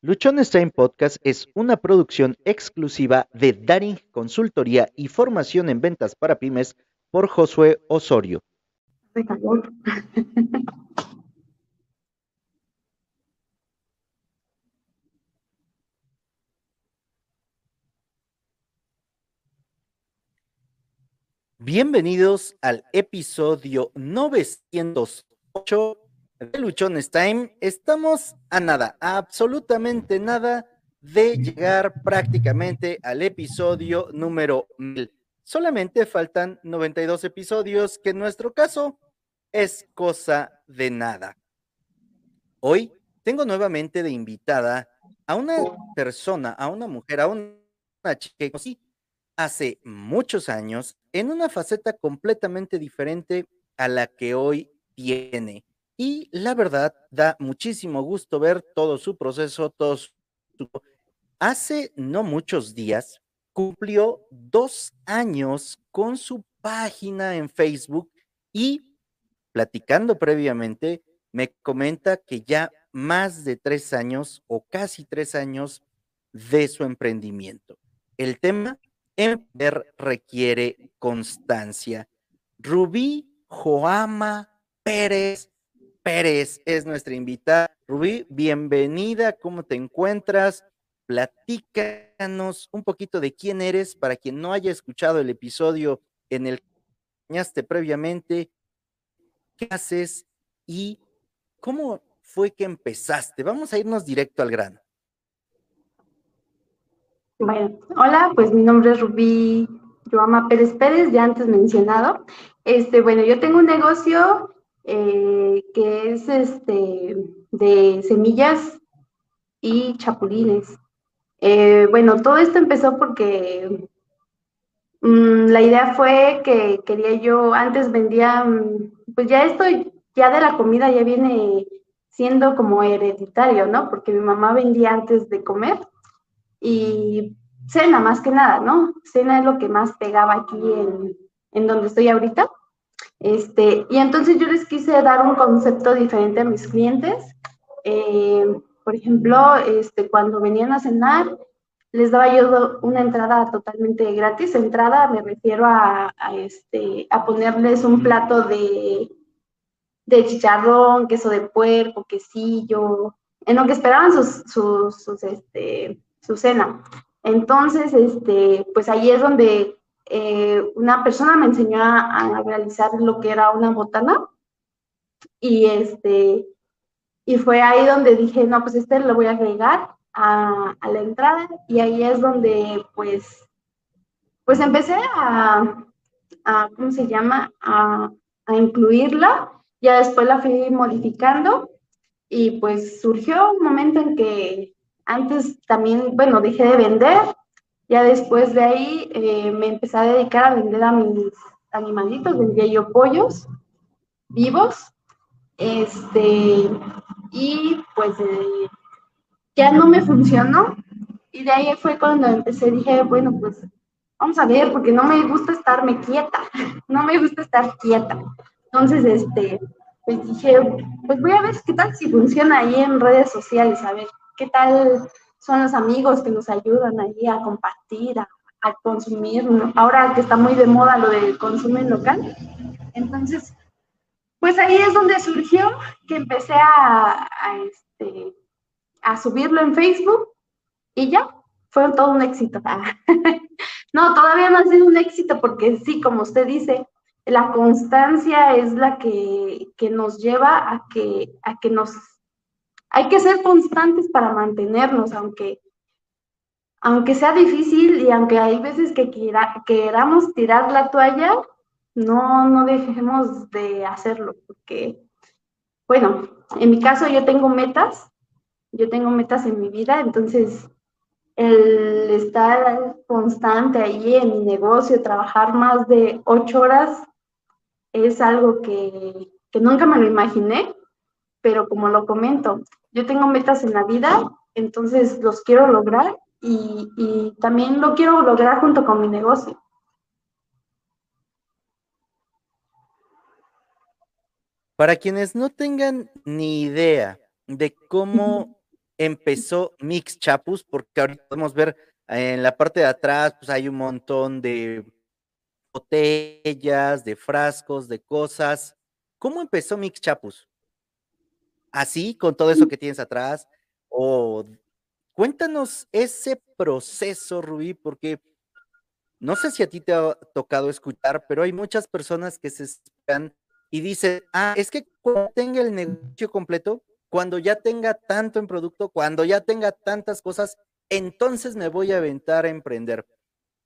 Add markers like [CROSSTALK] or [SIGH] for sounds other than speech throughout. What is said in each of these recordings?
Luchón Stein Podcast es una producción exclusiva de Daring Consultoría y Formación en Ventas para Pymes por Josué Osorio. Bienvenidos al episodio 908 de Luchones Time. Estamos a nada, absolutamente nada de llegar prácticamente al episodio número 1000. Solamente faltan 92 episodios, que en nuestro caso es cosa de nada. Hoy tengo nuevamente de invitada a una persona, a una mujer, a una chica que hace muchos años en una faceta completamente diferente a la que hoy tiene. Y la verdad, da muchísimo gusto ver todo su proceso, todo su... Hace no muchos días cumplió dos años con su página en Facebook y platicando previamente, me comenta que ya más de tres años o casi tres años de su emprendimiento. El tema, emprender requiere constancia. Rubí Joama Pérez Pérez es nuestra invitada. Rubí, bienvenida, ¿cómo te encuentras? Platícanos un poquito de quién eres para quien no haya escuchado el episodio en el que enseñaste previamente, qué haces y cómo fue que empezaste. Vamos a irnos directo al grano. Bueno, hola, pues mi nombre es Rubí Joama Pérez Pérez, ya antes mencionado. Este, bueno, yo tengo un negocio eh, que es este, de semillas y chapulines. Eh, bueno, todo esto empezó porque mm, la idea fue que quería yo, antes vendía, mm, pues ya esto, ya de la comida ya viene siendo como hereditario, ¿no? Porque mi mamá vendía antes de comer y cena más que nada, ¿no? Cena es lo que más pegaba aquí en, en donde estoy ahorita. Este, y entonces yo les quise dar un concepto diferente a mis clientes. Eh, por ejemplo, este, cuando venían a cenar, les daba yo una entrada totalmente gratis. Entrada me refiero a, este, a ponerles un plato de, de chicharrón, queso de puerco, quesillo, en lo que esperaban sus, este, su cena. Entonces, este, pues ahí es donde eh, una persona me enseñó a, realizar lo que era una botana y este y fue ahí donde dije, no, pues este lo voy a agregar a, la entrada y ahí es donde pues pues empecé a, ¿cómo se llama? A, a incluirla, ya después la fui modificando y pues surgió un momento en que antes también, bueno, dejé de vender ya después de ahí eh, me empecé a dedicar a vender a mis animalitos, vendía yo pollos vivos, este, y pues eh, ya no me funcionó. Y de ahí fue cuando empecé, dije, bueno, pues vamos a ver, porque no me gusta estarme quieta, [LAUGHS] no me gusta estar quieta. Entonces, este, pues dije, pues voy a ver qué tal si funciona ahí en redes sociales, a ver qué tal son los amigos que nos ayudan ahí a compartir, a, consumir. Ahora que está muy de moda lo del consumo local. Entonces, pues ahí es donde surgió que empecé a, este, a subirlo en Facebook y ya, fue todo un éxito. [LAUGHS] no, todavía no ha sido un éxito porque sí, como usted dice, la constancia es la que, que nos lleva a que, a que nos hay que ser constantes para mantenernos, aunque, aunque sea difícil y aunque hay veces que queramos tirar la toalla, no, no dejemos de hacerlo, porque, bueno, en mi caso yo tengo metas, yo tengo metas en mi vida, entonces el estar constante ahí en mi negocio, trabajar más de ocho horas, es algo que, que nunca me lo imaginé, pero como lo comento, yo tengo metas en la vida, entonces los quiero lograr y, también lo quiero lograr junto con mi negocio. Para quienes no tengan ni idea de cómo empezó Mix Chapus, porque ahorita podemos ver en la parte de atrás, pues hay un montón de botellas, de frascos, de cosas. ¿Cómo empezó Mix Chapus? ¿Así, con todo eso que tienes atrás? O cuéntanos ese proceso, Rubí, porque no sé si a ti te ha tocado escuchar, pero hay muchas personas que se esperan y dicen, ah, es que cuando tenga el negocio completo, cuando ya tenga tanto en producto, cuando ya tenga tantas cosas, entonces me voy a aventar a emprender.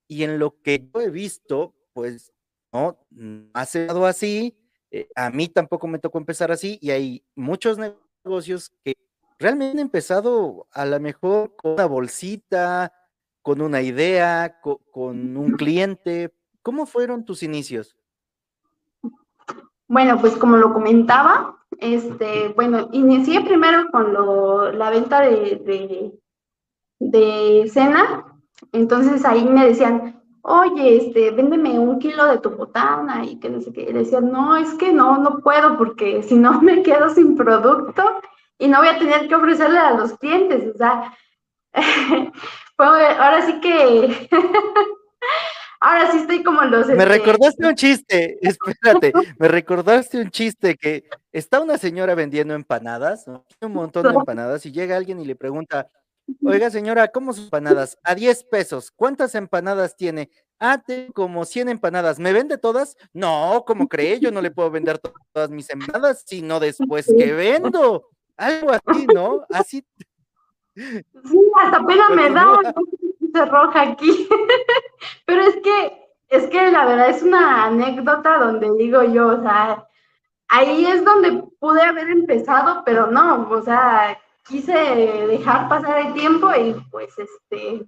Y en lo que yo he visto, pues no, ha sido así, eh, a mí tampoco me tocó empezar así y hay muchos negocios que realmente han empezado a lo mejor con una bolsita, con una idea, con un cliente. ¿Cómo fueron tus inicios? Bueno, pues como lo comentaba, este, bueno, inicié primero con lo, la venta de, de, cena, entonces ahí me decían, oye, este, véndeme un kilo de tu botana y que no sé qué. Y decían, no, es que no, no puedo porque si no me quedo sin producto y no voy a tener que ofrecerle a los clientes. O sea, [LAUGHS] ahora sí que [LAUGHS] Ahora sí estoy como los. Me este, recordaste un chiste, [LAUGHS] espérate, me recordaste un chiste que está una señora vendiendo empanadas, un montón de empanadas, y llega alguien y le pregunta, oiga señora, ¿cómo sus empanadas? A 10 pesos, ¿cuántas empanadas tiene? Ah, tengo como 100 empanadas, ¿me vende todas? No, ¿cómo cree? Yo no le puedo vender todas mis empanadas, sino después que vendo. Algo así, ¿no? Así. Sí, hasta pena me da roja aquí. [LAUGHS] Pero es que, es que la verdad es una anécdota donde digo yo, o sea, ahí es donde pude haber empezado, pero no, o sea, quise dejar pasar el tiempo y pues este,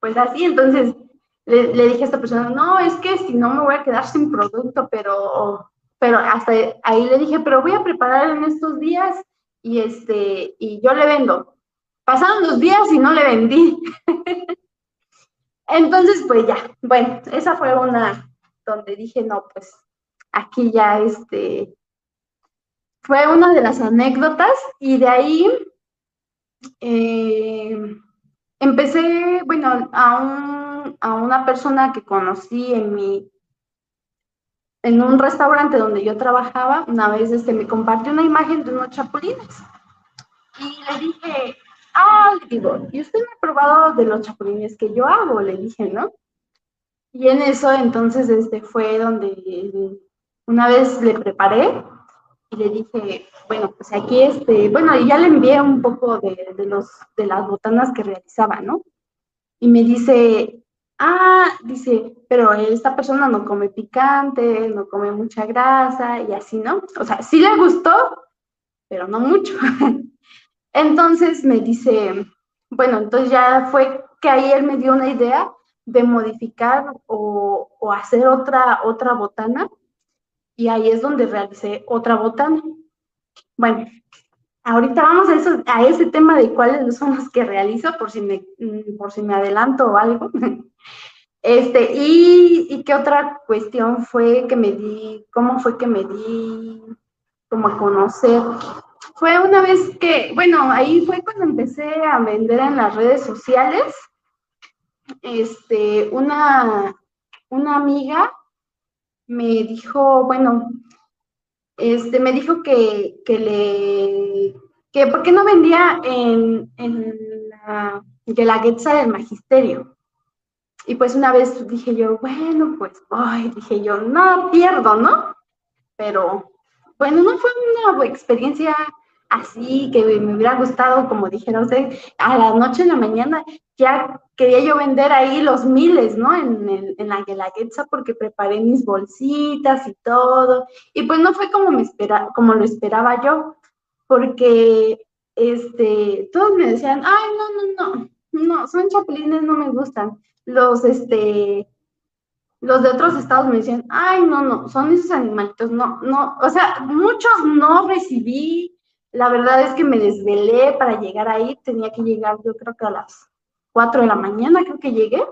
pues así, entonces le, dije a esta persona, no, es que si no me voy a quedar sin producto, pero, pero hasta ahí le dije, pero voy a preparar en estos días y este, y yo le vendo. Pasaron los días y no le vendí. [LAUGHS] Entonces, pues ya, bueno, esa fue una donde dije, no, pues aquí ya este, fue una de las anécdotas y de ahí eh, empecé, bueno, a, a una persona que conocí en mi, en un restaurante donde yo trabajaba, una vez este, me compartió una imagen de unos chapulines y le dije, Ah, le digo, ¿y usted ha probado de los chapulines que yo hago? Le dije, ¿no? Y en eso entonces este fue donde una vez le preparé y le dije, bueno, pues aquí este, bueno, y ya le envié un poco de, de, los, de las botanas que realizaba, ¿no? Y me dice, ah, dice, pero esta persona no come picante, no come mucha grasa y así, ¿no? O sea, sí le gustó, pero no mucho. [LAUGHS] Entonces me dice, bueno, entonces ya fue que ahí él me dio una idea de modificar o, hacer otra, otra botana y ahí es donde realicé otra botana. Bueno, ahorita vamos a, eso, a ese tema de cuáles son los que realizo, por si me, mm, por si me adelanto o algo. [LAUGHS] Este, y, qué otra cuestión fue que me di, cómo fue que me di como a conocer fue una vez que, bueno, ahí fue cuando empecé a vender en las redes sociales. Este, una, una amiga me dijo, bueno, este, me dijo que, que le, que por qué no vendía en, en la Guelaguetza del Magisterio. Y pues una vez dije yo, bueno, pues, ay, dije yo, no pierdo, ¿no? Pero, bueno, no fue una experiencia así, que me hubiera gustado, como dijeron ustedes, a la noche en la mañana ya quería yo vender ahí los miles, ¿no? En, en la Guelaguetza porque preparé mis bolsitas y todo. Y pues no fue como, me espera, como lo esperaba yo, porque este, todos me decían, ay, no, no, no, no, son chapulines, no me gustan. Los, este, los de otros estados me decían, ay, no, no, son esos animalitos, no, no, o sea, muchos no recibí, la verdad es que me desvelé para llegar ahí, tenía que llegar yo creo que a las 4 de la mañana, creo que llegué,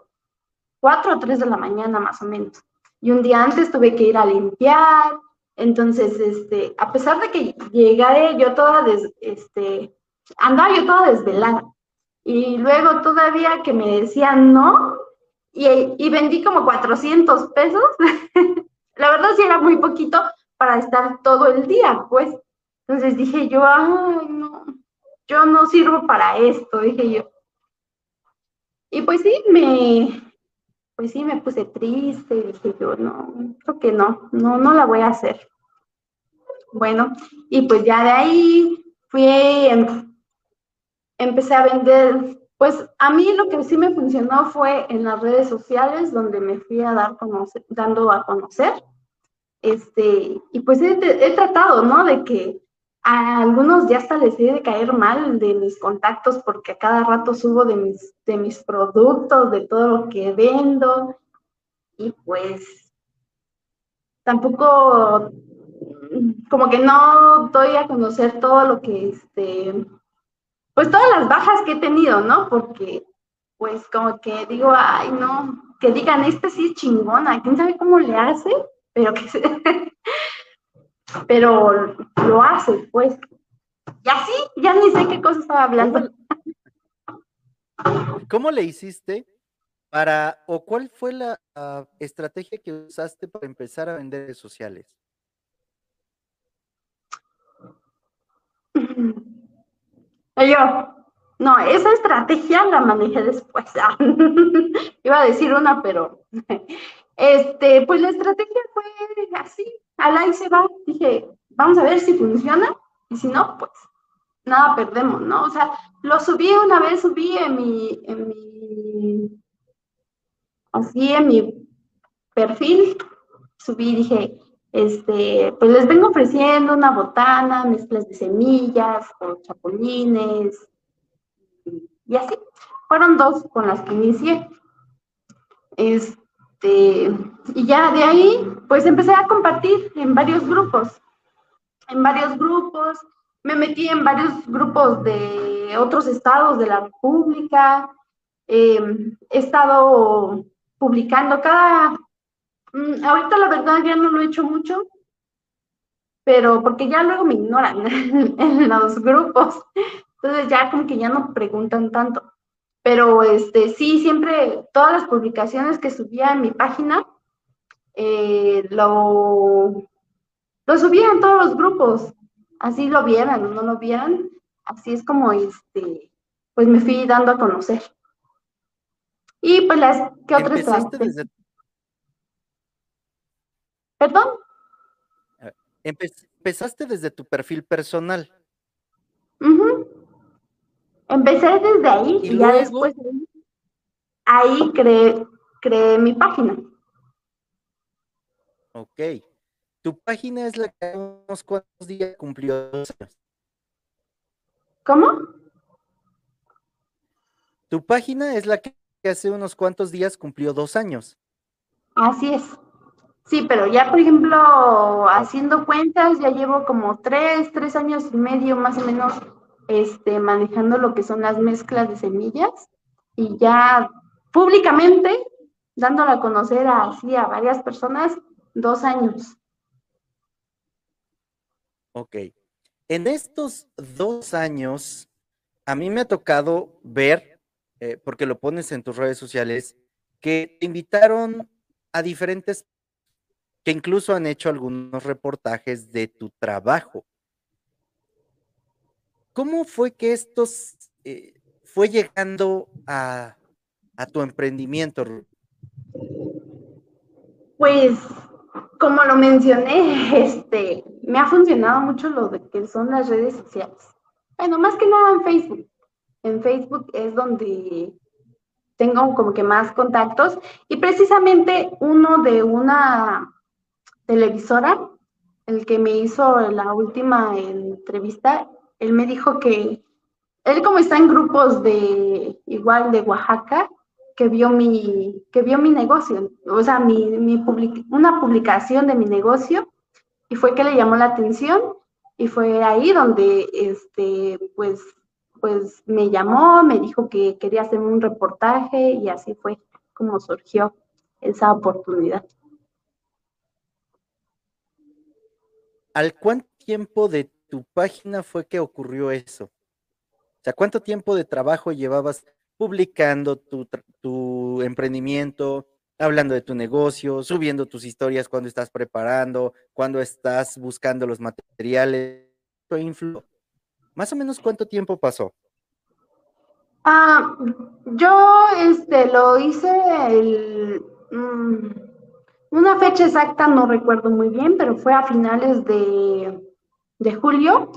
4 o 3 de la mañana más o menos. Y un día antes tuve que ir a limpiar, entonces, este, a pesar de que llegaré yo toda, des, este, andaba yo toda desvelada. Y luego todavía que me decían no, y, y vendí como 400 pesos. [LAUGHS] La verdad sí era muy poquito para estar todo el día, pues. Entonces dije yo, ay, no, yo no sirvo para esto, dije yo. Y pues sí, me, pues sí, me puse triste, dije yo, no, creo que no, no, no la voy a hacer. Bueno, y pues ya de ahí fui, em, empecé a vender, pues a mí lo que sí me funcionó fue en las redes sociales, donde me fui a dar dando a conocer. Este, y pues he, he tratado, ¿no? De que a algunos ya hasta les de caer mal de mis contactos porque a cada rato subo de mis, de mis productos, de todo lo que vendo. Y pues tampoco, como que no doy a conocer todo lo que, este, pues todas las bajas que he tenido, ¿no? Porque pues como que digo, ay, no, que digan, este sí es chingona, quién sabe cómo le hace, pero que [LAUGHS] se... pero lo hace, pues. Y así, ya ni sé qué cosa estaba hablando. ¿Cómo le hiciste para, o cuál fue la ah, estrategia que usaste para empezar a vender redes sociales? [LAUGHS] Yo, no, esa estrategia la manejé después. [LAUGHS] Iba a decir una, pero [LAUGHS] este, pues la estrategia fue así, al ahí se va. Dije, vamos a ver si funciona y si no, pues nada perdemos, ¿no? O sea, lo subí una vez, subí en mi, en mi, así en mi perfil, subí, dije, este, pues les vengo ofreciendo una botana, mezclas de semillas, con chapulines, y así. Fueron dos con las que inicié. Este, y ya de ahí, pues empecé a compartir en varios grupos, en varios grupos, me metí en varios grupos de otros estados de la República, em, he estado publicando cada, mm, ahorita la verdad ya no lo he hecho mucho, pero porque ya luego me ignoran [LAUGHS] en los grupos, entonces ya como que ya no preguntan tanto. Pero este, sí, siempre, todas las publicaciones que subía en mi página, eh, lo, lo subía en todos los grupos, así lo vieran o no lo vieran, así es como este, pues me fui dando a conocer. Y pues las, ¿qué otras desde... ¿Perdón? Empezaste desde tu perfil personal. Empecé desde ahí y, ya después ahí creé, creé mi página. Ok. Tu página es la que hace unos cuantos días cumplió dos años. ¿Cómo? Tu página es la que hace unos cuantos días cumplió dos años. Así es. Sí, pero ya, por ejemplo, haciendo cuentas, ya llevo como tres, tres años y medio más o menos este, manejando lo que son las mezclas de semillas y ya públicamente dándolo a conocer así a varias personas, dos años. Ok. En estos dos años, a mí me ha tocado ver, eh, porque lo pones en tus redes sociales, que te invitaron a diferentes, que incluso han hecho algunos reportajes de tu trabajo. ¿Cómo fue que esto eh, fue llegando a, tu emprendimiento? Pues, como lo mencioné, [LAUGHS] este, me ha funcionado mucho lo de que son las redes sociales. Bueno, más que nada en Facebook. En Facebook es donde tengo como que más contactos y precisamente uno de una televisora, el que me hizo la última entrevista, él me dijo que él como está en grupos de igual de Oaxaca, que vio mi, que vio mi negocio, o sea, mi, mi una publicación de mi negocio, y fue que le llamó la atención, y fue ahí donde, este, pues, pues me llamó, me dijo que quería hacer un reportaje, y así fue como surgió esa oportunidad. ¿Al cuánto tiempo de tu página fue que ocurrió eso? O sea, ¿cuánto tiempo de trabajo llevabas publicando tu, emprendimiento, hablando de tu negocio, subiendo tus historias cuando estás preparando, cuando estás buscando los materiales? Más o menos cuánto tiempo pasó. Ah, yo este, lo hice el, mm, una fecha exacta, no recuerdo muy bien, pero fue a finales de, de julio,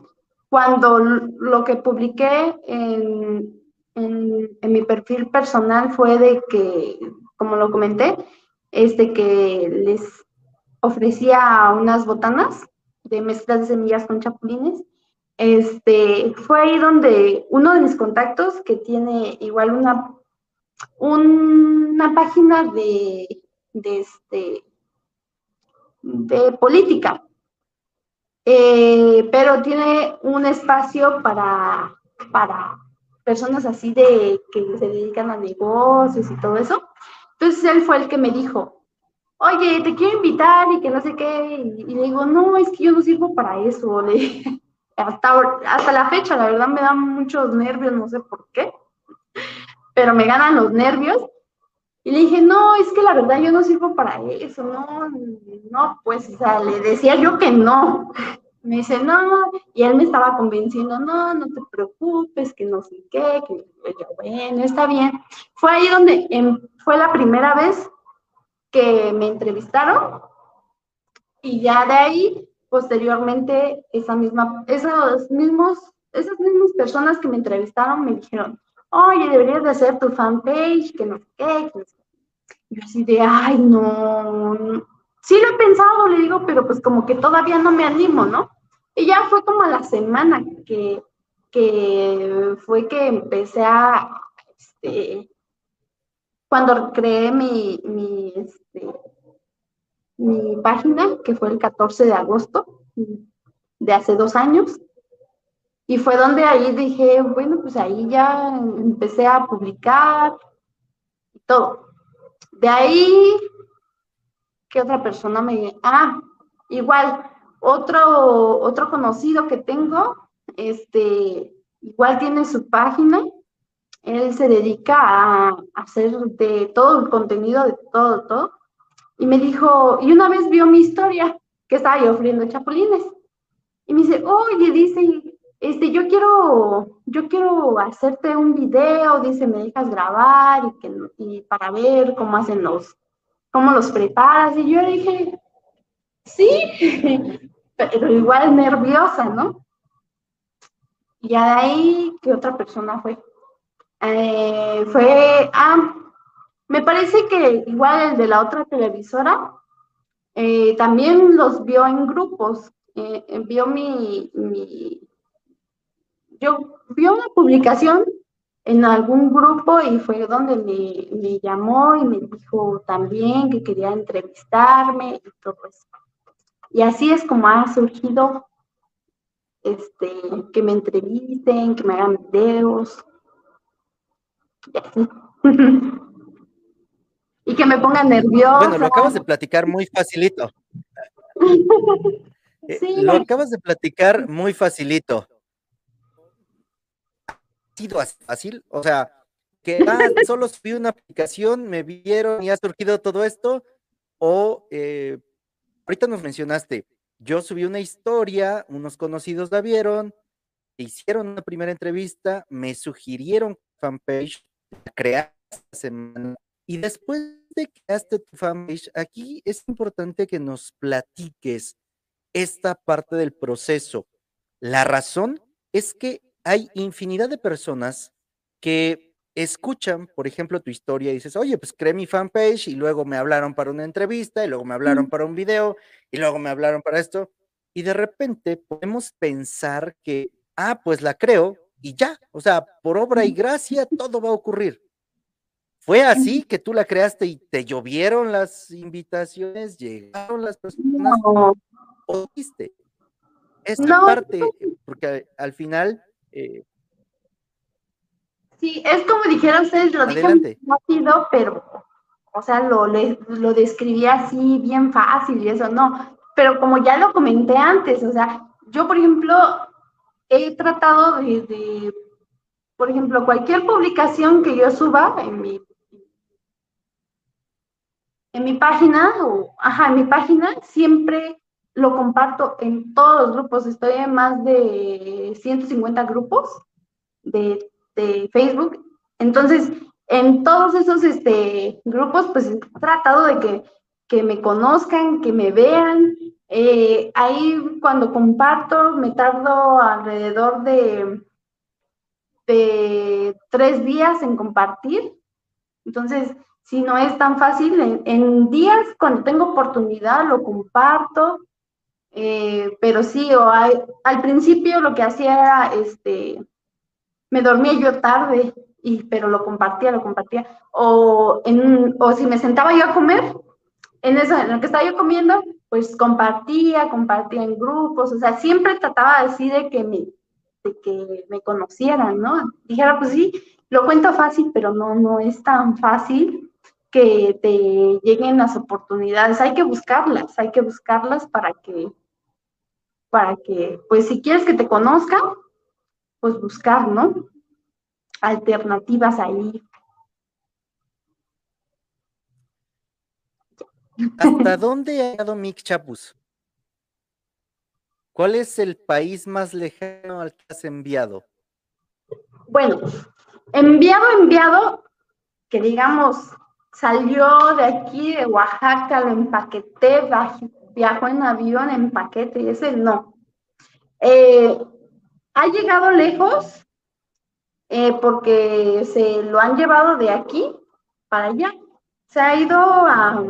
cuando lo que publiqué en, en, mi perfil personal fue de que, como lo comenté, este que les ofrecía unas botanas de mezclas de semillas con chapulines. Este, fue ahí donde uno de mis contactos, que tiene igual una, una página de, de, este, de política, eh, pero tiene un espacio para, para personas así de que se dedican a negocios y todo eso. Entonces él fue el que me dijo, oye, te quiero invitar y que no sé qué. Y, le digo, no, es que yo no sirvo para eso. [LAUGHS] Hasta, hasta la fecha, la verdad me dan muchos nervios, no sé por qué, pero me ganan los nervios. Y le dije, no, es que la verdad yo no sirvo para eso, no, no, pues, o sea, le decía yo que no. [LAUGHS] Me dice, no, y él me estaba convenciendo, no, no te preocupes, que no sé qué, que yo, bueno, está bien. Fue ahí donde em, fue la primera vez que me entrevistaron y ya de ahí posteriormente esa misma, esos mismos, esas mismas personas que me entrevistaron me dijeron, oye, deberías de hacer tu fanpage, que no sé qué, Y yo así de, ay, no, sí lo he pensado, le digo, pero pues como que todavía no me animo, ¿no? Y ya fue como la semana que, que fue que empecé a, este, cuando creé mi, mi, este, mi página, que fue el 14 de agosto de hace dos años. Y fue donde ahí dije, bueno, pues ahí ya empecé a publicar y todo. De ahí, ¿qué otra persona me... Ah, igual, otro, otro conocido que tengo, este, igual tiene su página. Él se dedica a hacer de todo el contenido, de todo, todo y me dijo, y una vez vio mi historia, que estaba yo ofriendo chapulines. Y me dice, oye, dice, este, yo quiero, yo quiero hacerte un video, dice, me dejas grabar y, que, y para ver cómo hacen los, cómo los preparas. Y yo dije, sí, [LAUGHS] pero igual nerviosa, ¿no? Y de ahí, ¿qué otra persona fue? Eh, fue, ah, me parece que igual el de la otra televisora eh, también los vio en grupos. Eh, vio mi, yo vio una publicación en algún grupo y fue donde me, me, llamó y me dijo también que quería entrevistarme y todo eso. Y así es como ha surgido este, que me entrevisten, que me hagan videos. Y así. [LAUGHS] y que me ponga nerviosa. Bueno, lo acabas de platicar muy facilito. [LAUGHS] Eh, sí. Lo acabas de platicar muy facilito. ¿Ha sido así fácil? O sea, que ah, [LAUGHS] solo subí una aplicación, me vieron y ha surgido todo esto. O eh, ahorita nos mencionaste, yo subí una historia, unos conocidos la vieron, hicieron una primera entrevista, me sugirieron fanpage, crear esta semana y después de que haste tu fanpage, aquí es importante que nos platiques esta parte del proceso. La razón es que hay infinidad de personas que escuchan, por ejemplo, tu historia y dices, oye, pues creé mi fanpage y luego me hablaron para una entrevista y luego me hablaron para un video y luego me hablaron para esto. Y de repente podemos pensar que, ah, pues la creo y ya, o sea, por obra y gracia [LAUGHS] todo va a ocurrir. ¿Fue así que tú la creaste y te llovieron las invitaciones, llegaron las personas? No. ¿O viste? Esta parte, porque al final... Eh, sí, es como dijeron ustedes, lo dije rápido, pero, o sea, lo, lo describí así bien fácil y eso, no. Pero como ya lo comenté antes, o sea, yo, por ejemplo, he tratado de por ejemplo, cualquier publicación que yo suba en mi, en mi página, o, ajá, en mi página, siempre lo comparto en todos los grupos. Estoy en más de 150 grupos de, de Facebook. Entonces, en todos esos este, grupos, pues he tratado de que, que me conozcan, que me vean. Eh, ahí cuando comparto me tardo alrededor de de tres días en compartir. Entonces, si no es tan fácil, en, días cuando tengo oportunidad lo comparto, eh, pero sí, o al principio lo que hacía era, este, me dormía yo tarde, y, pero lo compartía, lo compartía, o, o si me sentaba yo a comer, en eso, en lo que estaba yo comiendo, pues compartía, compartía en grupos, o sea, siempre trataba así de que me, de que me conocieran, ¿no? Dijera, pues sí, lo cuento fácil, pero no, no es tan fácil que te lleguen las oportunidades. Hay que buscarlas, hay que buscarlas para que, para que, pues si quieres que te conozcan, pues buscar, ¿no? Alternativas ahí. ¿Hasta dónde ha llegado Mick Chapus? ¿Cuál es el país más lejano al que has enviado? Bueno, enviado, enviado, que digamos, salió de aquí, de Oaxaca, lo empaqueté, viajó en avión, en paquete, y ese no. Eh, ha llegado lejos eh, porque se lo han llevado de aquí para allá. Se ha ido a,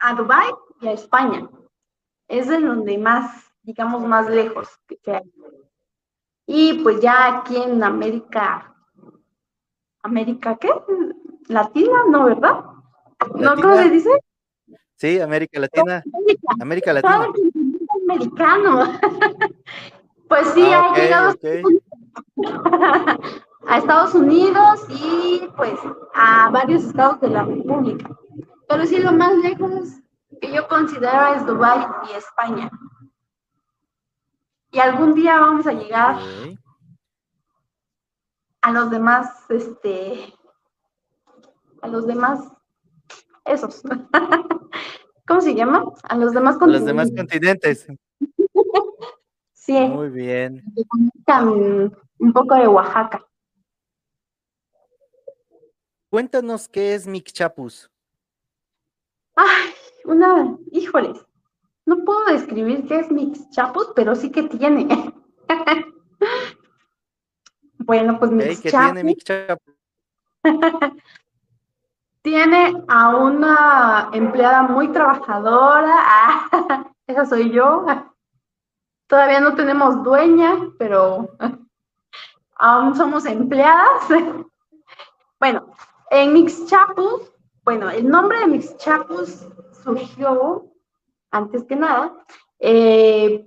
a Dubái y a España es de donde más, digamos, más lejos que hay. Y pues ya aquí en América, ¿América qué? ¿Latina? No, ¿verdad? ¿No cómo se dice? Sí, América Latina. América, Latina. Americano. [LAUGHS] pues sí, ah, ha llegado [LAUGHS] a Estados Unidos y pues a varios estados de la República. Pero sí, lo más lejos que yo considero es Dubái y España. Y algún día vamos a llegar a los demás, este, a los demás, esos. [LAUGHS] ¿Cómo se llama? A los demás continentes. Los demás continentes. [LAUGHS] sí. Muy bien. Un poco de Oaxaca. Cuéntanos qué es Mixchapus. Ay, una, híjoles, no puedo describir qué es Mix Chapus, pero sí que tiene. [LAUGHS] bueno, pues Mix Tiene, tiene a una empleada muy trabajadora. [LAUGHS] esa soy yo. Todavía no tenemos dueña, pero [LAUGHS] aún somos empleadas. [LAUGHS] bueno, en Mix Chapus, bueno, el nombre de Mix Chapus surgió, antes que nada, eh,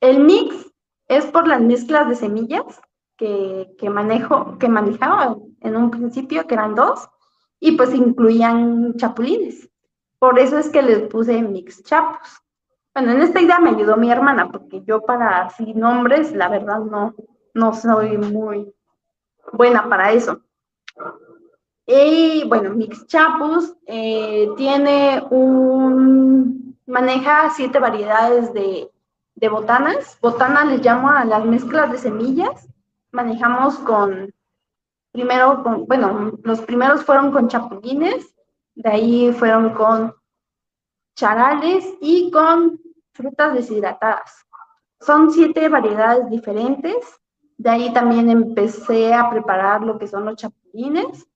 el mix es por las mezclas de semillas que, que, manejo, que manejaba en un principio, que eran dos, y pues incluían chapulines. Por eso es que les puse mix chapos. Bueno, en esta idea me ayudó mi hermana, porque yo para así nombres, la verdad no, no soy muy buena para eso. Y bueno, Mix Chapus eh, tiene un, maneja siete variedades de, de botanas. Botana les llamo a las mezclas de semillas. Manejamos con, primero, con, bueno, los primeros fueron con chapulines, de ahí fueron con charales y con frutas deshidratadas. Son siete variedades diferentes. De ahí también empecé a preparar lo que son los chapulines.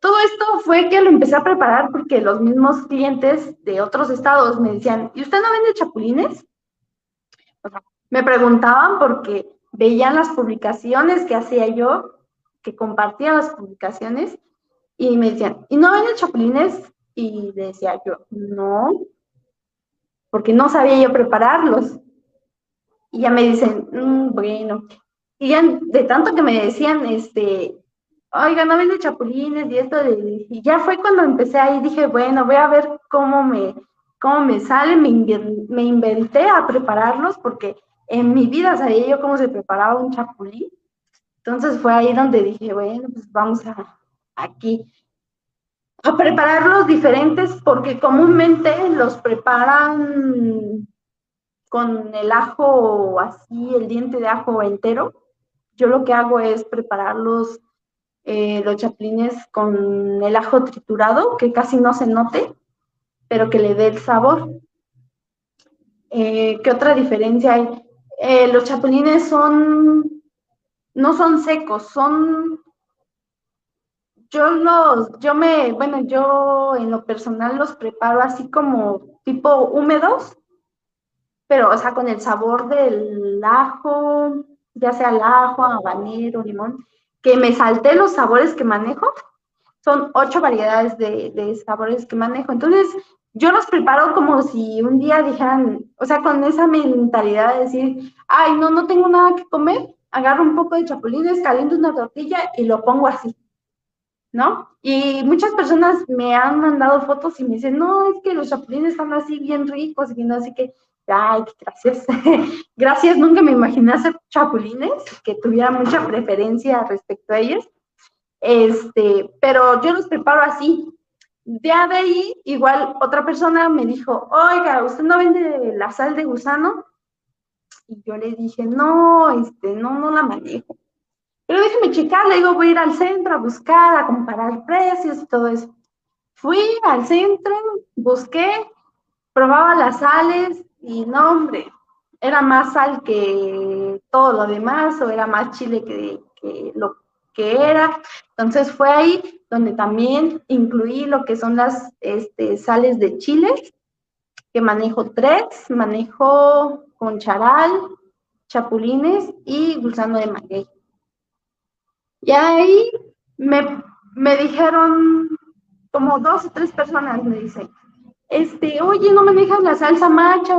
Todo esto fue que lo empecé a preparar porque los mismos clientes de otros estados me decían, ¿y usted no vende chapulines? me preguntaban porque veían las publicaciones que hacía yo, que compartía las publicaciones, y me decían, ¿y no vende chapulines? Y decía yo, no, porque no sabía yo prepararlos. Y ya me dicen, mm, bueno, y ya de tanto que me decían, este, oiga, no vende chapulines y esto, y ya fue cuando empecé ahí, dije, bueno, voy a ver cómo me, cómo me sale, me, me inventé a prepararlos porque en mi vida sabía yo cómo se preparaba un chapulín Entonces fue ahí donde dije, bueno, pues vamos a aquí a prepararlos diferentes porque comúnmente los preparan con el ajo así, el diente de ajo entero. Yo lo que hago es prepararlos eh, los chapulines con el ajo triturado, que casi no se note, pero que le dé el sabor. Eh, ¿Qué otra diferencia hay? Eh, los chapulines son, no son secos, son, yo los, yo me, bueno, yo en lo personal los preparo así como tipo húmedos, pero, o sea, con el sabor del ajo, ya sea el ajo, habanero, limón, que me salté los sabores que manejo. Son ocho variedades de, sabores que manejo. Entonces, yo los preparo como si un día dijeran, o sea, con esa mentalidad de decir, ay, no, no tengo nada que comer, agarro un poco de chapulines, caliento una tortilla y lo pongo así, ¿no? Y muchas personas me han mandado fotos y me dicen, no, es que los chapulines están así bien ricos y no así que, ay, gracias, [LAUGHS] gracias, nunca me imaginé hacer chapulines, que tuviera mucha preferencia respecto a ellos, este, pero yo los preparo así, de ahí, igual otra persona me dijo, oiga, ¿usted no vende la sal de gusano? Y yo le dije, no, este, no, no la manejo. Pero déjeme checar, le digo, voy a ir al centro a buscar, a comparar precios y todo eso. Fui al centro, busqué, probaba las sales y no, hombre, era más sal que todo lo demás o era más chile que, que lo que era. Entonces fue ahí donde también incluí lo que son las este, sales de chiles, que manejo tres, manejo con charal, chapulines y gusano de maguey. Y ahí me, me dijeron, como dos o tres personas me dicen, este, oye, no manejas la salsa macha,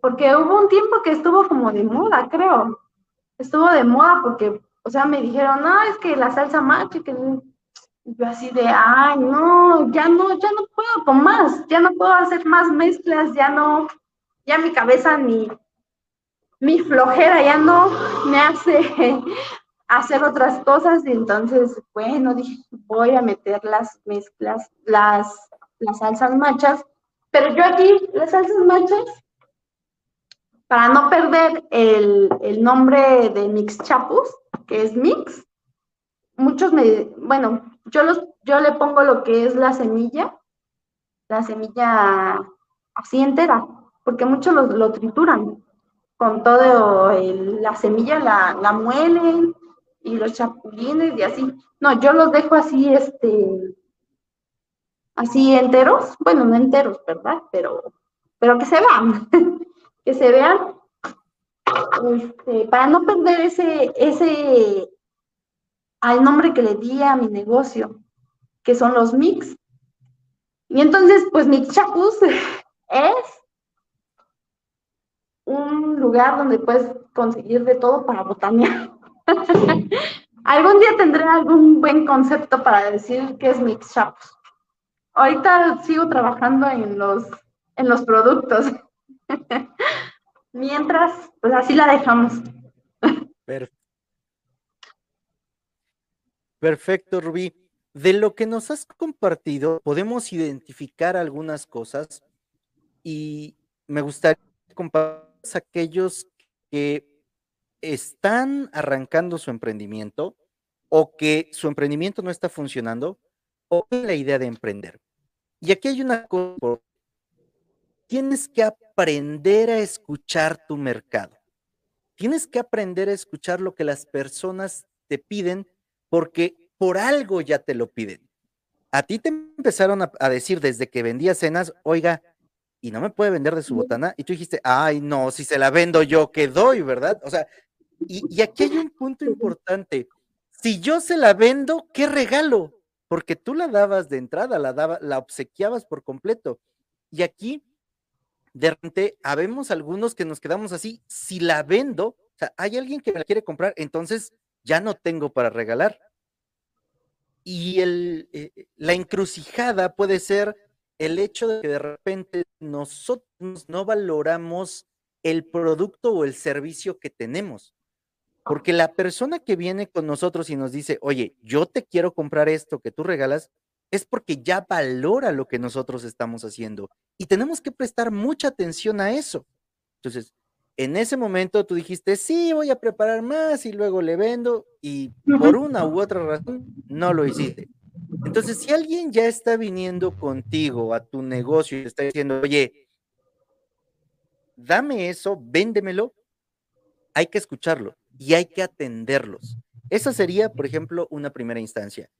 porque hubo un tiempo que estuvo como de moda, creo. Estuvo de moda porque o sea, me dijeron, no, es que la salsa macho, que yo así de, ay, no, ya no, ya no puedo con más, ya no puedo hacer más mezclas, ya no, ya mi cabeza ni, mi flojera ya no me hace [LAUGHS] hacer otras cosas y entonces, bueno, dije, voy a meter las mezclas, las, las salsas machas, pero yo aquí, las salsas machas, para no perder el, el nombre de Mix Chapus, que es mix. Muchos me, bueno, yo, los, yo le pongo lo que es la semilla, la semilla así entera, porque muchos lo, lo trituran con todo la semilla, la, la muelen y los chapulines y así. No, yo los dejo así, este, así enteros, bueno, no enteros, ¿verdad? Pero, pero que se vean, [LAUGHS] que se vean este, para no perder ese, ese, al nombre que le di a mi negocio, que son los mix. Y entonces, pues Mix Chapus [LAUGHS] es un lugar donde puedes conseguir de todo para botanear. [LAUGHS] algún día tendré algún buen concepto para decir qué es Mix Chapus. Ahorita sigo trabajando en los, en los productos. [LAUGHS] Mientras, pues así la dejamos. Perfecto, Rubí. De lo que nos has compartido, podemos identificar algunas cosas y me gustaría compartir aquellos que están arrancando su emprendimiento o que su emprendimiento no está funcionando o la idea de emprender. Y aquí hay una cosa tienes que aprender a escuchar tu mercado. Tienes que aprender a escuchar lo que las personas te piden porque por algo ya te lo piden. A ti te empezaron a, decir desde que vendía cenas, oiga, y no me puede vender de su botana. Y tú dijiste, ay, no, si se la vendo yo, ¿qué doy, verdad? O sea, y, y aquí hay un punto importante. Si yo se la vendo, ¿qué regalo? Porque tú la dabas de entrada, la, daba, la obsequiabas por completo. Y aquí de repente habemos algunos que nos quedamos así, si la vendo, o sea, hay alguien que me la quiere comprar, entonces ya no tengo para regalar. Y el, eh, eh, la encrucijada puede ser el hecho de que de repente nosotros no valoramos el producto o el servicio que tenemos. Porque la persona que viene con nosotros y nos dice, oye, yo te quiero comprar esto que tú regalas, es porque ya valora lo que nosotros estamos haciendo. Y tenemos que prestar mucha atención a eso. Entonces, en ese momento tú dijiste, sí, voy a preparar más y luego le vendo y por una u otra razón no lo hiciste. Entonces, si alguien ya está viniendo contigo a tu negocio y está diciendo, oye, dame eso, véndemelo, hay que escucharlo y hay que atenderlos. Esa sería, por ejemplo, una primera instancia.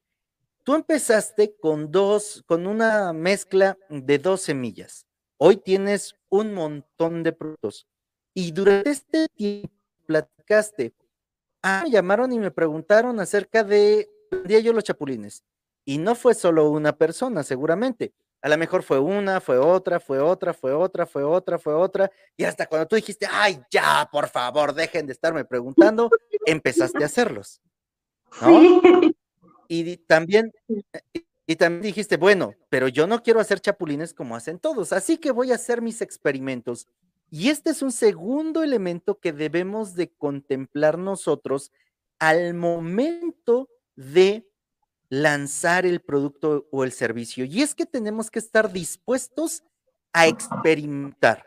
Tú empezaste con dos, con una mezcla de dos semillas. Hoy tienes un montón de productos y durante este tiempo platicaste. Ah, me llamaron y me preguntaron acerca de día yo los chapulines. Y no fue solo una persona, seguramente. A lo mejor fue una, fue otra, fue otra, fue otra, fue otra, fue otra. Y hasta cuando tú dijiste, ay, ya, por favor, dejen de estarme preguntando, [LAUGHS] empezaste a hacerlos. ¿no? Y también, y también dijiste, bueno, pero yo no quiero hacer chapulines como hacen todos, así que voy a hacer mis experimentos. Y este es un segundo elemento que debemos de contemplar nosotros al momento de lanzar el producto o el servicio. Y es que tenemos que estar dispuestos a experimentar.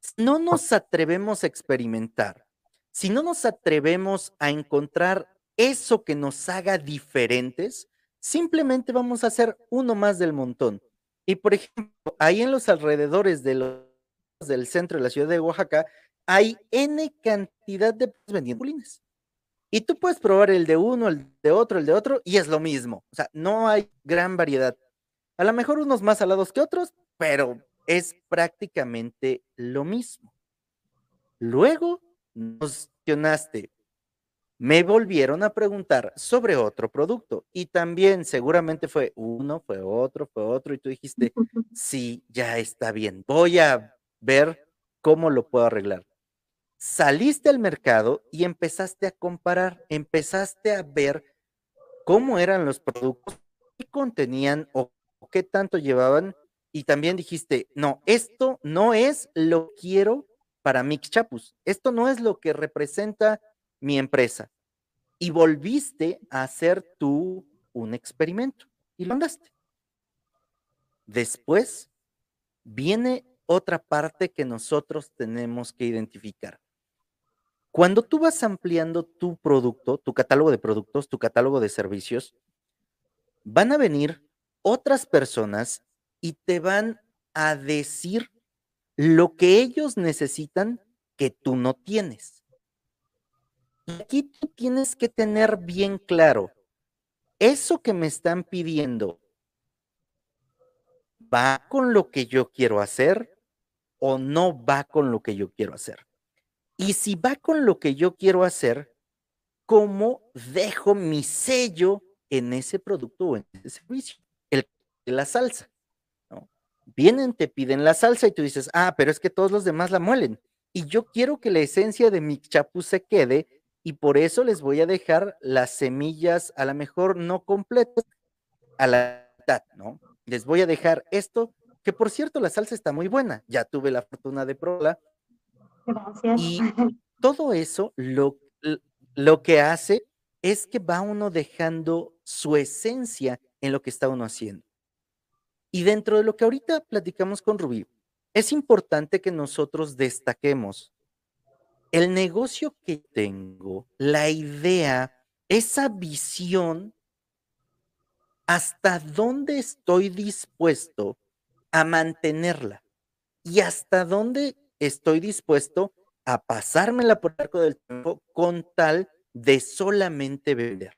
Si no nos atrevemos a experimentar, si no nos atrevemos a encontrar eso que nos haga diferentes, simplemente vamos a ser uno más del montón. Y por ejemplo, ahí en los alrededores de los, del centro de la ciudad de Oaxaca, hay N cantidad de vendiendo y tú puedes probar el de uno, el de otro, el de otro, y es lo mismo. O sea, no hay gran variedad. A lo mejor unos más salados que otros, pero es prácticamente lo mismo. Luego nos mencionaste, me volvieron a preguntar sobre otro producto y también seguramente fue uno, fue otro, fue otro y tú dijiste, [LAUGHS] sí, ya está bien, voy a ver cómo lo puedo arreglar saliste al mercado y empezaste a comparar, empezaste a ver cómo eran los productos, qué contenían o, qué tanto llevaban y también dijiste, no, esto no es lo que quiero para Mix Chapus, esto no es lo que representa mi empresa. Y volviste a hacer tú un experimento y lo andaste. Después viene otra parte que nosotros tenemos que identificar. Cuando tú vas ampliando tu producto, tu catálogo de productos, tu catálogo de servicios, van a venir otras personas y te van a decir lo que ellos necesitan que tú no tienes. Y aquí tú tienes que tener bien claro, eso que me están pidiendo, ¿va con lo que yo quiero hacer o no va con lo que yo quiero hacer? Y si va con lo que yo quiero hacer, ¿cómo dejo mi sello en ese producto o en ese servicio? El la salsa. Vienen, te piden la salsa y tú dices, ah, pero es que todos los demás la muelen. Y yo quiero que la esencia de mi chapu se quede y por eso les voy a dejar las semillas, a lo mejor no completas, a la mitad, ¿no? Les voy a dejar esto, que por cierto la salsa está muy buena. Ya tuve la fortuna de probarla Gracias. y [LAUGHS] todo eso lo, lo que hace es que va uno dejando su esencia en lo que está uno haciendo. Y dentro de lo que ahorita platicamos con Rubí, es importante que nosotros destaquemos el negocio que tengo, la idea, esa visión, hasta dónde estoy dispuesto a mantenerla y hasta dónde estoy dispuesto a pasármela por el arco del tiempo con tal de solamente vender.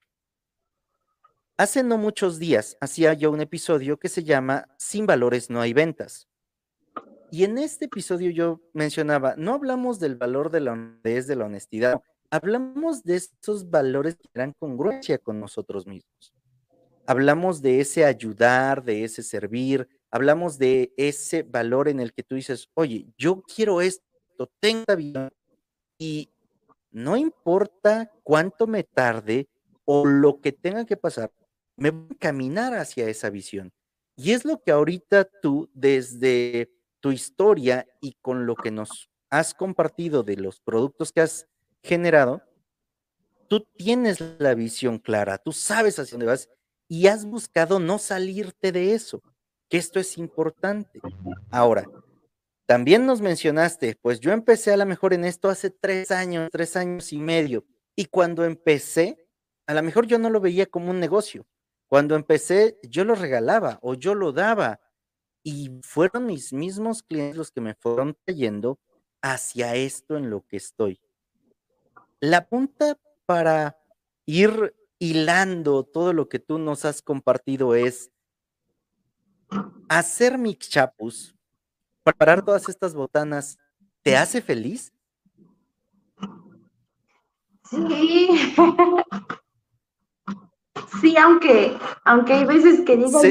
Hace no muchos días hacía yo un episodio que se llama Sin valores no hay ventas. Y en este episodio yo mencionaba, no hablamos del valor de la honestidad, de la honestidad, hablamos de esos valores que eran congruencia con nosotros mismos. Hablamos de ese ayudar, de ese servir, hablamos de ese valor en el que tú dices, oye, yo quiero esto, tengo vida y no importa cuánto me tarde o lo que tenga que pasar, me voy a caminar hacia esa visión. Y es lo que ahorita tú, desde tu historia y con lo que nos has compartido de los productos que has generado, tú tienes la visión clara, tú sabes hacia dónde vas y has buscado no salirte de eso, que esto es importante. Ahora, también nos mencionaste, pues yo empecé a lo mejor en esto hace tres años, tres años y medio, y cuando empecé, a lo mejor yo no lo veía como un negocio. Cuando empecé, yo lo regalaba o yo lo daba, y fueron mis mismos clientes los que me fueron trayendo hacia esto en lo que estoy. La punta para ir hilando todo lo que tú nos has compartido es hacer mix chapus, preparar todas estas botanas, ¿te hace feliz? Sí. [LAUGHS] Sí, aunque, aunque hay veces que digo sí.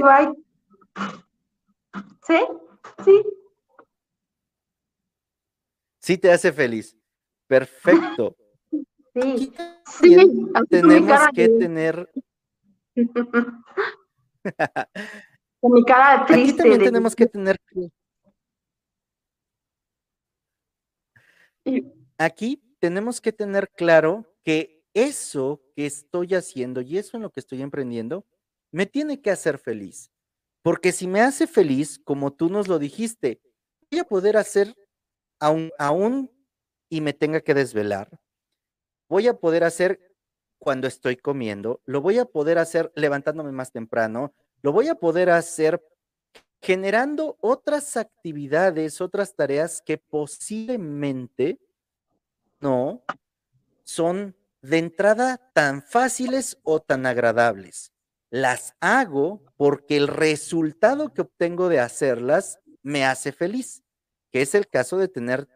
¿Sí? Sí. Sí te hace feliz. Perfecto. Sí, sí. tenemos que tener. [LAUGHS] [LAUGHS] Con mi cara triste. Aquí también tenemos que tener. Aquí tenemos que tener claro que eso que estoy haciendo y eso en lo que estoy emprendiendo me tiene que hacer feliz. Porque si me hace feliz, como tú nos lo dijiste, voy a poder hacer aún, aún y me tenga que desvelar, voy a poder hacer cuando estoy comiendo, lo voy a poder hacer levantándome más temprano, lo voy a poder hacer generando otras actividades, otras tareas que posiblemente no son de entrada tan fáciles o tan agradables. Las hago porque el resultado que obtengo de hacerlas me hace feliz, que es el caso de tener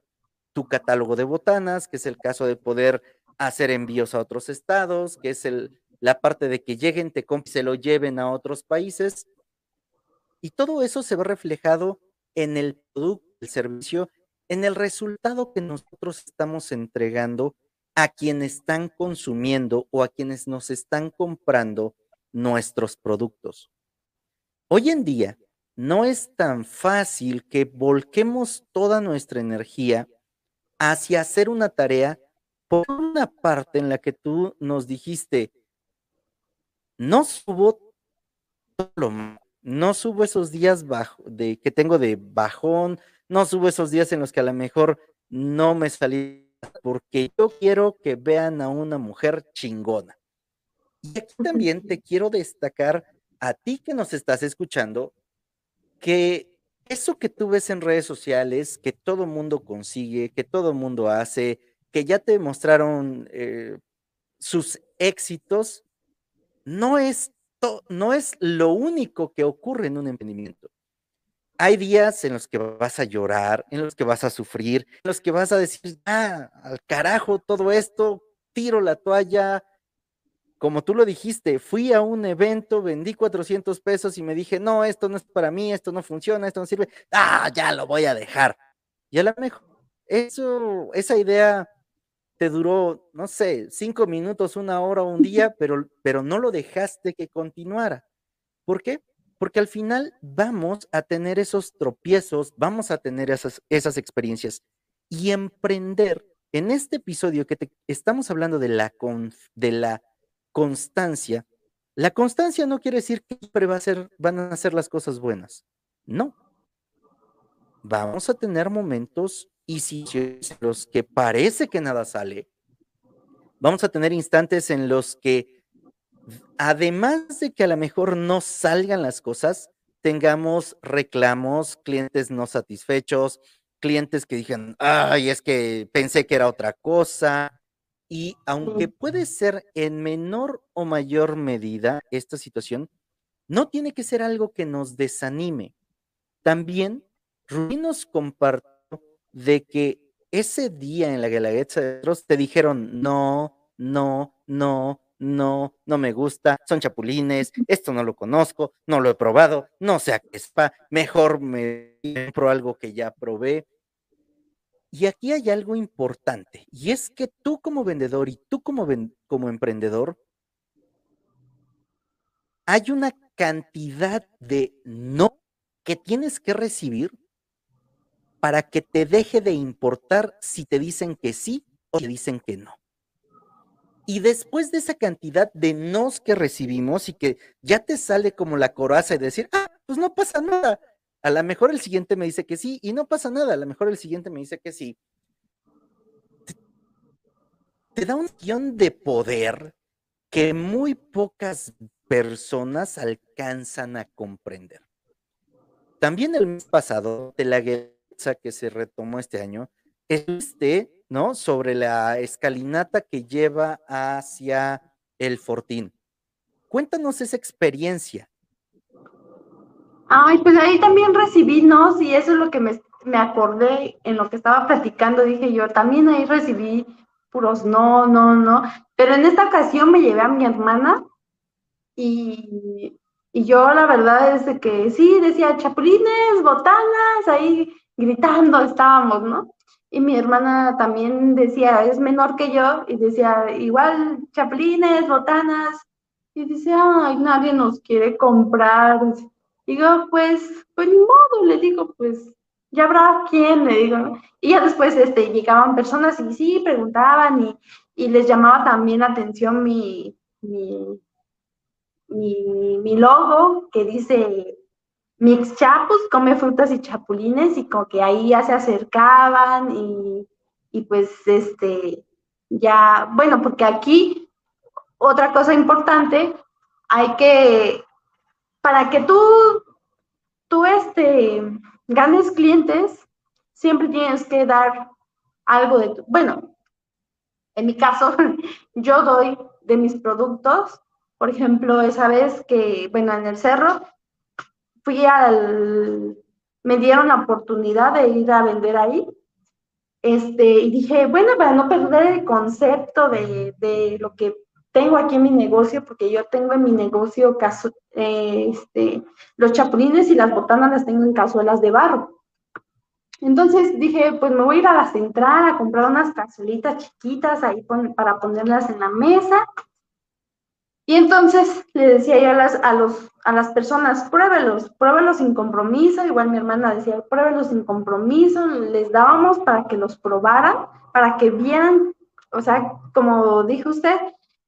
tu catálogo de botanas, que es el caso de poder hacer envíos a otros estados, que es el, la parte de que lleguen, te se lo lleven a otros países. Y todo eso se ve reflejado en el producto, el servicio, en el resultado que nosotros estamos entregando a quienes están consumiendo o a quienes nos están comprando nuestros productos. Hoy en día no es tan fácil que volquemos toda nuestra energía hacia hacer una tarea por una parte en la que tú nos dijiste, no subo no subo esos días bajo, de, que tengo de bajón, no subo esos días en los que a lo mejor no me salí, porque yo quiero que vean a una mujer chingona. Y aquí también te quiero destacar a ti que nos estás escuchando, que eso que tú ves en redes sociales, que todo mundo consigue, que todo mundo hace, que ya te mostraron eh, sus éxitos, no es, no es lo único que ocurre en un emprendimiento. Hay días en los que vas a llorar, en los que vas a sufrir, en los que vas a decir, ah, al carajo todo esto, tiro la toalla. Como tú lo dijiste, fui a un evento, vendí 400 pesos y me dije, no, esto no es para mí, esto no funciona, esto no sirve. Ah, ya lo voy a dejar. Y a lo mejor, eso, esa idea te duró, no sé, cinco minutos, una hora, un día, pero, pero no lo dejaste que continuara. ¿Por qué? Porque al final vamos a tener esos tropiezos, vamos a tener esas, esas experiencias. Y emprender, en este episodio que te, estamos hablando de la, de la constancia, la constancia no quiere decir que siempre va a ser, van a ser las cosas buenas. No. Vamos a tener momentos y si los que parece que nada sale, vamos a tener instantes en los que, además de que a lo mejor no salgan las cosas, tengamos reclamos, clientes no satisfechos, clientes que digan, ay, es que pensé que era otra cosa. Y aunque puede ser en menor o mayor medida esta situación, no tiene que ser algo que nos desanime. También Rubí nos compartió de que ese día en la Guelaguetza de otros te dijeron, no, no, no, no, no me gusta, son chapulines, esto no lo conozco, no lo he probado, no sé a qué es mejor me compro algo que ya probé. Y aquí hay algo importante, y es que tú como vendedor y tú como, como emprendedor, hay una cantidad de no que tienes que recibir para que te deje de importar si te dicen que sí o te dicen que no. Y después de esa cantidad de nos que recibimos y que ya te sale como la coraza y decir, ah, pues no pasa nada. A lo mejor el siguiente me dice que sí y no pasa nada. A lo mejor el siguiente me dice que sí. Te, da un guion de poder que muy pocas personas alcanzan a comprender. También el mes pasado, de la que se retomó este año, este, ¿no? Sobre la escalinata que lleva hacia el Fortín. Cuéntanos esa experiencia. Ay, pues ahí también recibí no, y eso es lo que me, me acordé en lo que estaba platicando, dije yo, también ahí recibí puros no, no, no, pero en esta ocasión me llevé a mi hermana y, y yo la verdad es que sí, decía chapulines, botanas, ahí gritando [LAUGHS] estábamos, ¿no? Y mi hermana también decía, es menor que yo, y decía, igual chapulines, botanas, y dice, ay, nadie nos quiere comprar. Digo, pues, pues ni modo, le digo, pues ya habrá quien, le digo. Y ya después este, llegaban personas y sí, preguntaban y, y les llamaba también la atención mi, mi, mi, logo que dice Mix Chapus, come frutas y chapulines y como que ahí ya se acercaban y, y pues este, ya, bueno, porque aquí otra cosa importante, hay que, para que tú, tú este, ganes clientes, siempre tienes que dar algo de tu, bueno, en mi caso, [LAUGHS] yo doy de mis productos, por ejemplo, esa vez que, bueno, en el cerro, fui al, me dieron la oportunidad de ir a vender ahí, este, y dije, bueno, para no perder el concepto de, de lo que tengo aquí en mi negocio, porque yo tengo en mi negocio caso, eh, este, los chapulines y las botanas las tengo en cazuelas de barro. Entonces dije, pues me voy a ir a la central a comprar unas cazuelitas chiquitas ahí para ponerlas en la mesa. Y entonces le decía yo a las, a, los, a las personas, pruébelos, pruébelos sin compromiso. Igual mi hermana decía, pruébelos sin compromiso. Les dábamos para que los probaran, para que vieran, o sea, como dijo usted,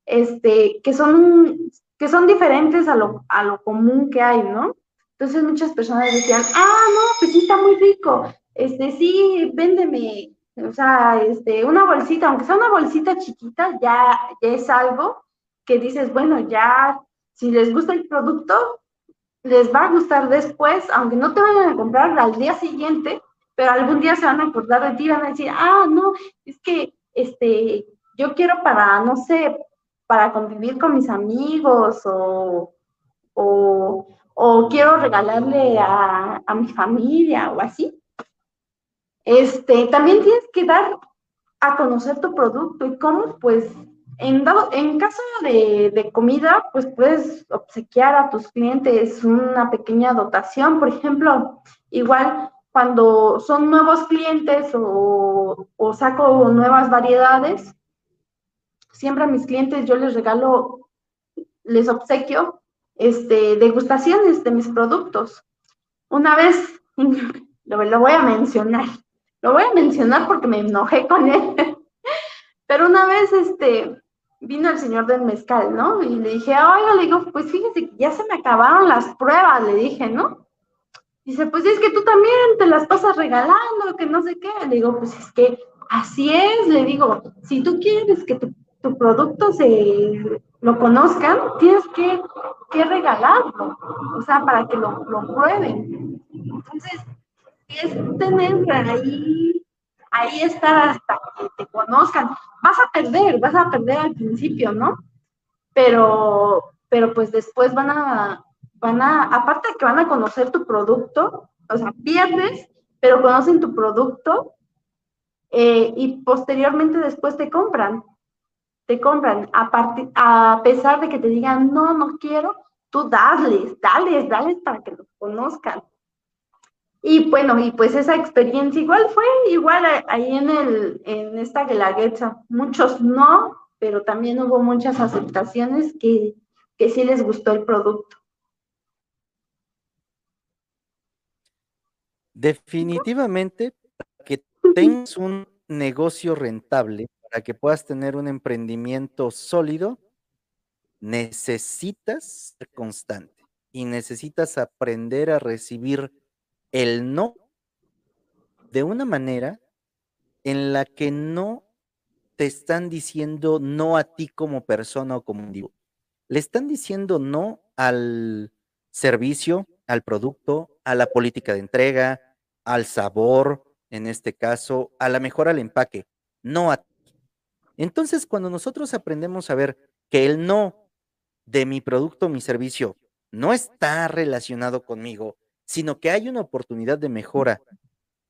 este, que son, que son diferentes a lo, a lo común que hay, ¿no? Entonces muchas personas decían, ah, no, pues sí está muy rico, este, sí, véndeme, o sea, este, una bolsita, aunque sea una bolsita chiquita, ya, ya es algo que dices, bueno, ya, si les gusta el producto, les va a gustar después, aunque no te vayan a comprar al día siguiente, pero algún día se van a acordar de ti y van a decir, ah, no, es que, este, yo quiero para, no sé, para convivir con mis amigos o, o, quiero regalarle a, mi familia o así. Este, también tienes que dar a conocer tu producto y cómo, pues, en, dado, en caso de, de, comida, pues puedes obsequiar a tus clientes una pequeña dotación. Por ejemplo, igual cuando son nuevos clientes o, o saco nuevas variedades, siempre a mis clientes yo les regalo, les obsequio este, degustaciones de mis productos. Una vez, [LAUGHS] lo, voy a mencionar, lo voy a mencionar porque me enojé con él, [LAUGHS] pero una vez este, vino el señor del mezcal, ¿no? Y le dije, oiga, le digo, pues fíjese que ya se me acabaron las pruebas, le dije, ¿no? Dice, pues es que tú también te las pasas regalando, que no sé qué. Le digo, pues es que así es, le digo, si tú quieres que tu producto se lo conozcan, tienes que, que regalarlo, o sea, para que lo, lo prueben. Entonces, es tener ahí, ahí estar hasta que te conozcan. Vas a perder, vas a perder al principio, ¿no? Pero, pero pues después van a, van a, aparte de que van a conocer tu producto, o sea, pierdes, pero conocen tu producto eh, y posteriormente después te compran te compran, a, a pesar de que te digan, no, no quiero, tú dales, dales, dales para que los conozcan. Y bueno, y pues esa experiencia igual fue igual ahí en, el, en esta guelaguetza. Muchos no, pero también hubo muchas aceptaciones que, que sí les gustó el producto. Definitivamente, que tengas un negocio rentable, para que puedas tener un emprendimiento sólido, necesitas ser constante y necesitas aprender a recibir el no de una manera en la que no te están diciendo no a ti como persona o como individuo. Le están diciendo no al servicio, al producto, a la política de entrega, al sabor, en este caso, a la mejor al empaque, no a ti. Entonces, cuando nosotros aprendemos a ver que el no de mi producto o mi servicio no está relacionado conmigo, sino que hay una oportunidad de mejora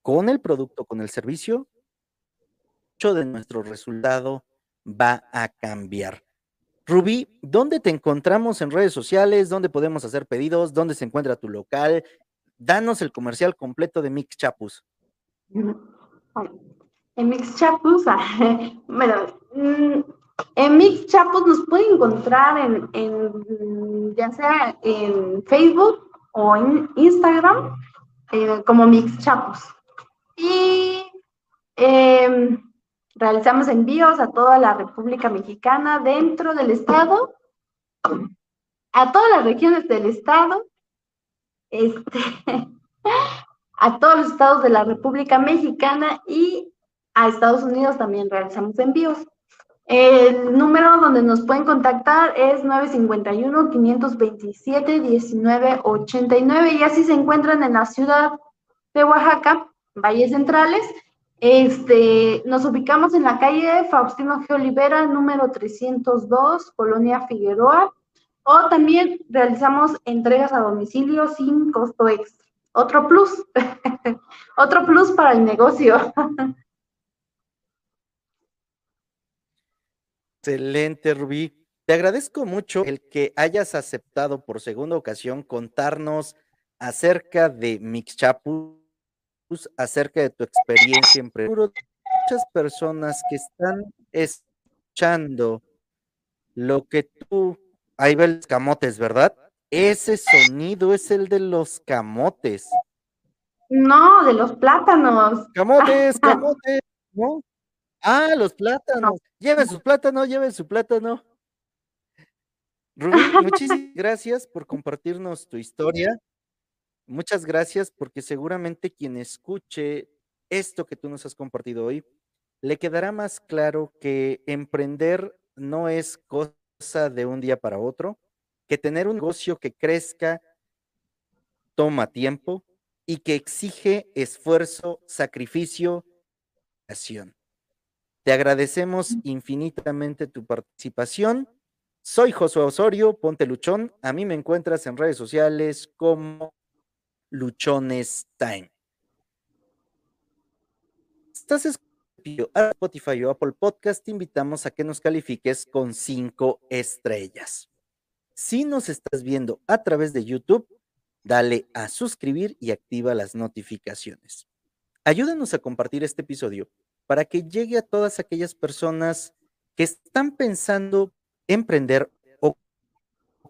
con el producto, con el servicio, mucho de nuestro resultado va a cambiar. Rubí, ¿dónde te encontramos en redes sociales? ¿Dónde podemos hacer pedidos? ¿Dónde se encuentra tu local? Danos el comercial completo de Mix Chapus. En Mix Chapus, [LAUGHS] bueno, mm, en Mix Chapus nos pueden encontrar en, ya sea en Facebook o en Instagram eh, como Mix Chapus. Y em, realizamos envíos a toda la República Mexicana dentro del estado, a todas las regiones del estado, este, [LAUGHS] a todos los estados de la República Mexicana y a Estados Unidos también realizamos envíos. El número donde nos pueden contactar es 951-527-1989 y así se encuentran en la ciudad de Oaxaca, Valles Centrales. Este, nos ubicamos en la calle Faustino G. Olivera, número 302, Colonia Figueroa, o también realizamos entregas a domicilio sin costo extra. Otro plus, [LAUGHS] otro plus para el negocio. [LAUGHS] Excelente, Rubí. Te agradezco mucho el que hayas aceptado por segunda ocasión contarnos acerca de Mixchapus, acerca de tu experiencia en Muchas personas que están escuchando lo que tú, ahí ves camotes, ¿verdad? Ese sonido es el de los camotes. No, de los plátanos. Camotes, [LAUGHS] camotes, ¿no? Ah, los plátanos. [LAUGHS] Lleve su plátano, lleve su plátano. Rubí, muchísimas [LAUGHS] gracias por compartirnos tu historia. Muchas gracias porque seguramente quien escuche esto que tú nos has compartido hoy, le quedará más claro que emprender no es cosa de un día para otro, que tener un negocio que crezca toma tiempo y que exige esfuerzo, sacrificio, acción. Te agradecemos infinitamente tu participación. Soy Josué Osorio, ponte luchón. A mí me encuentras en redes sociales como Luchones Time. Estás escuchando a Spotify o Apple Podcast, te invitamos a que nos califiques con cinco estrellas. Si nos estás viendo a través de YouTube, dale a suscribir y activa las notificaciones. Ayúdanos a compartir este episodio para que llegue a todas aquellas personas que están pensando emprender o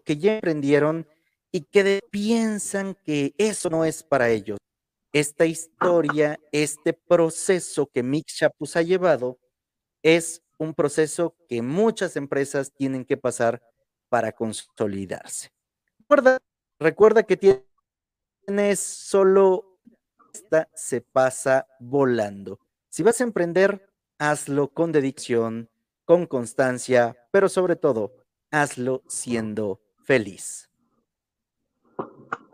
que ya emprendieron y que piensan que eso no es para ellos. Esta historia, este proceso que Mix Chapus ha llevado, es un proceso que muchas empresas tienen que pasar para consolidarse. Recuerda, recuerda que tienes solo esta se pasa volando. Si vas a emprender, hazlo con dedicación, con constancia, pero sobre todo, hazlo siendo feliz.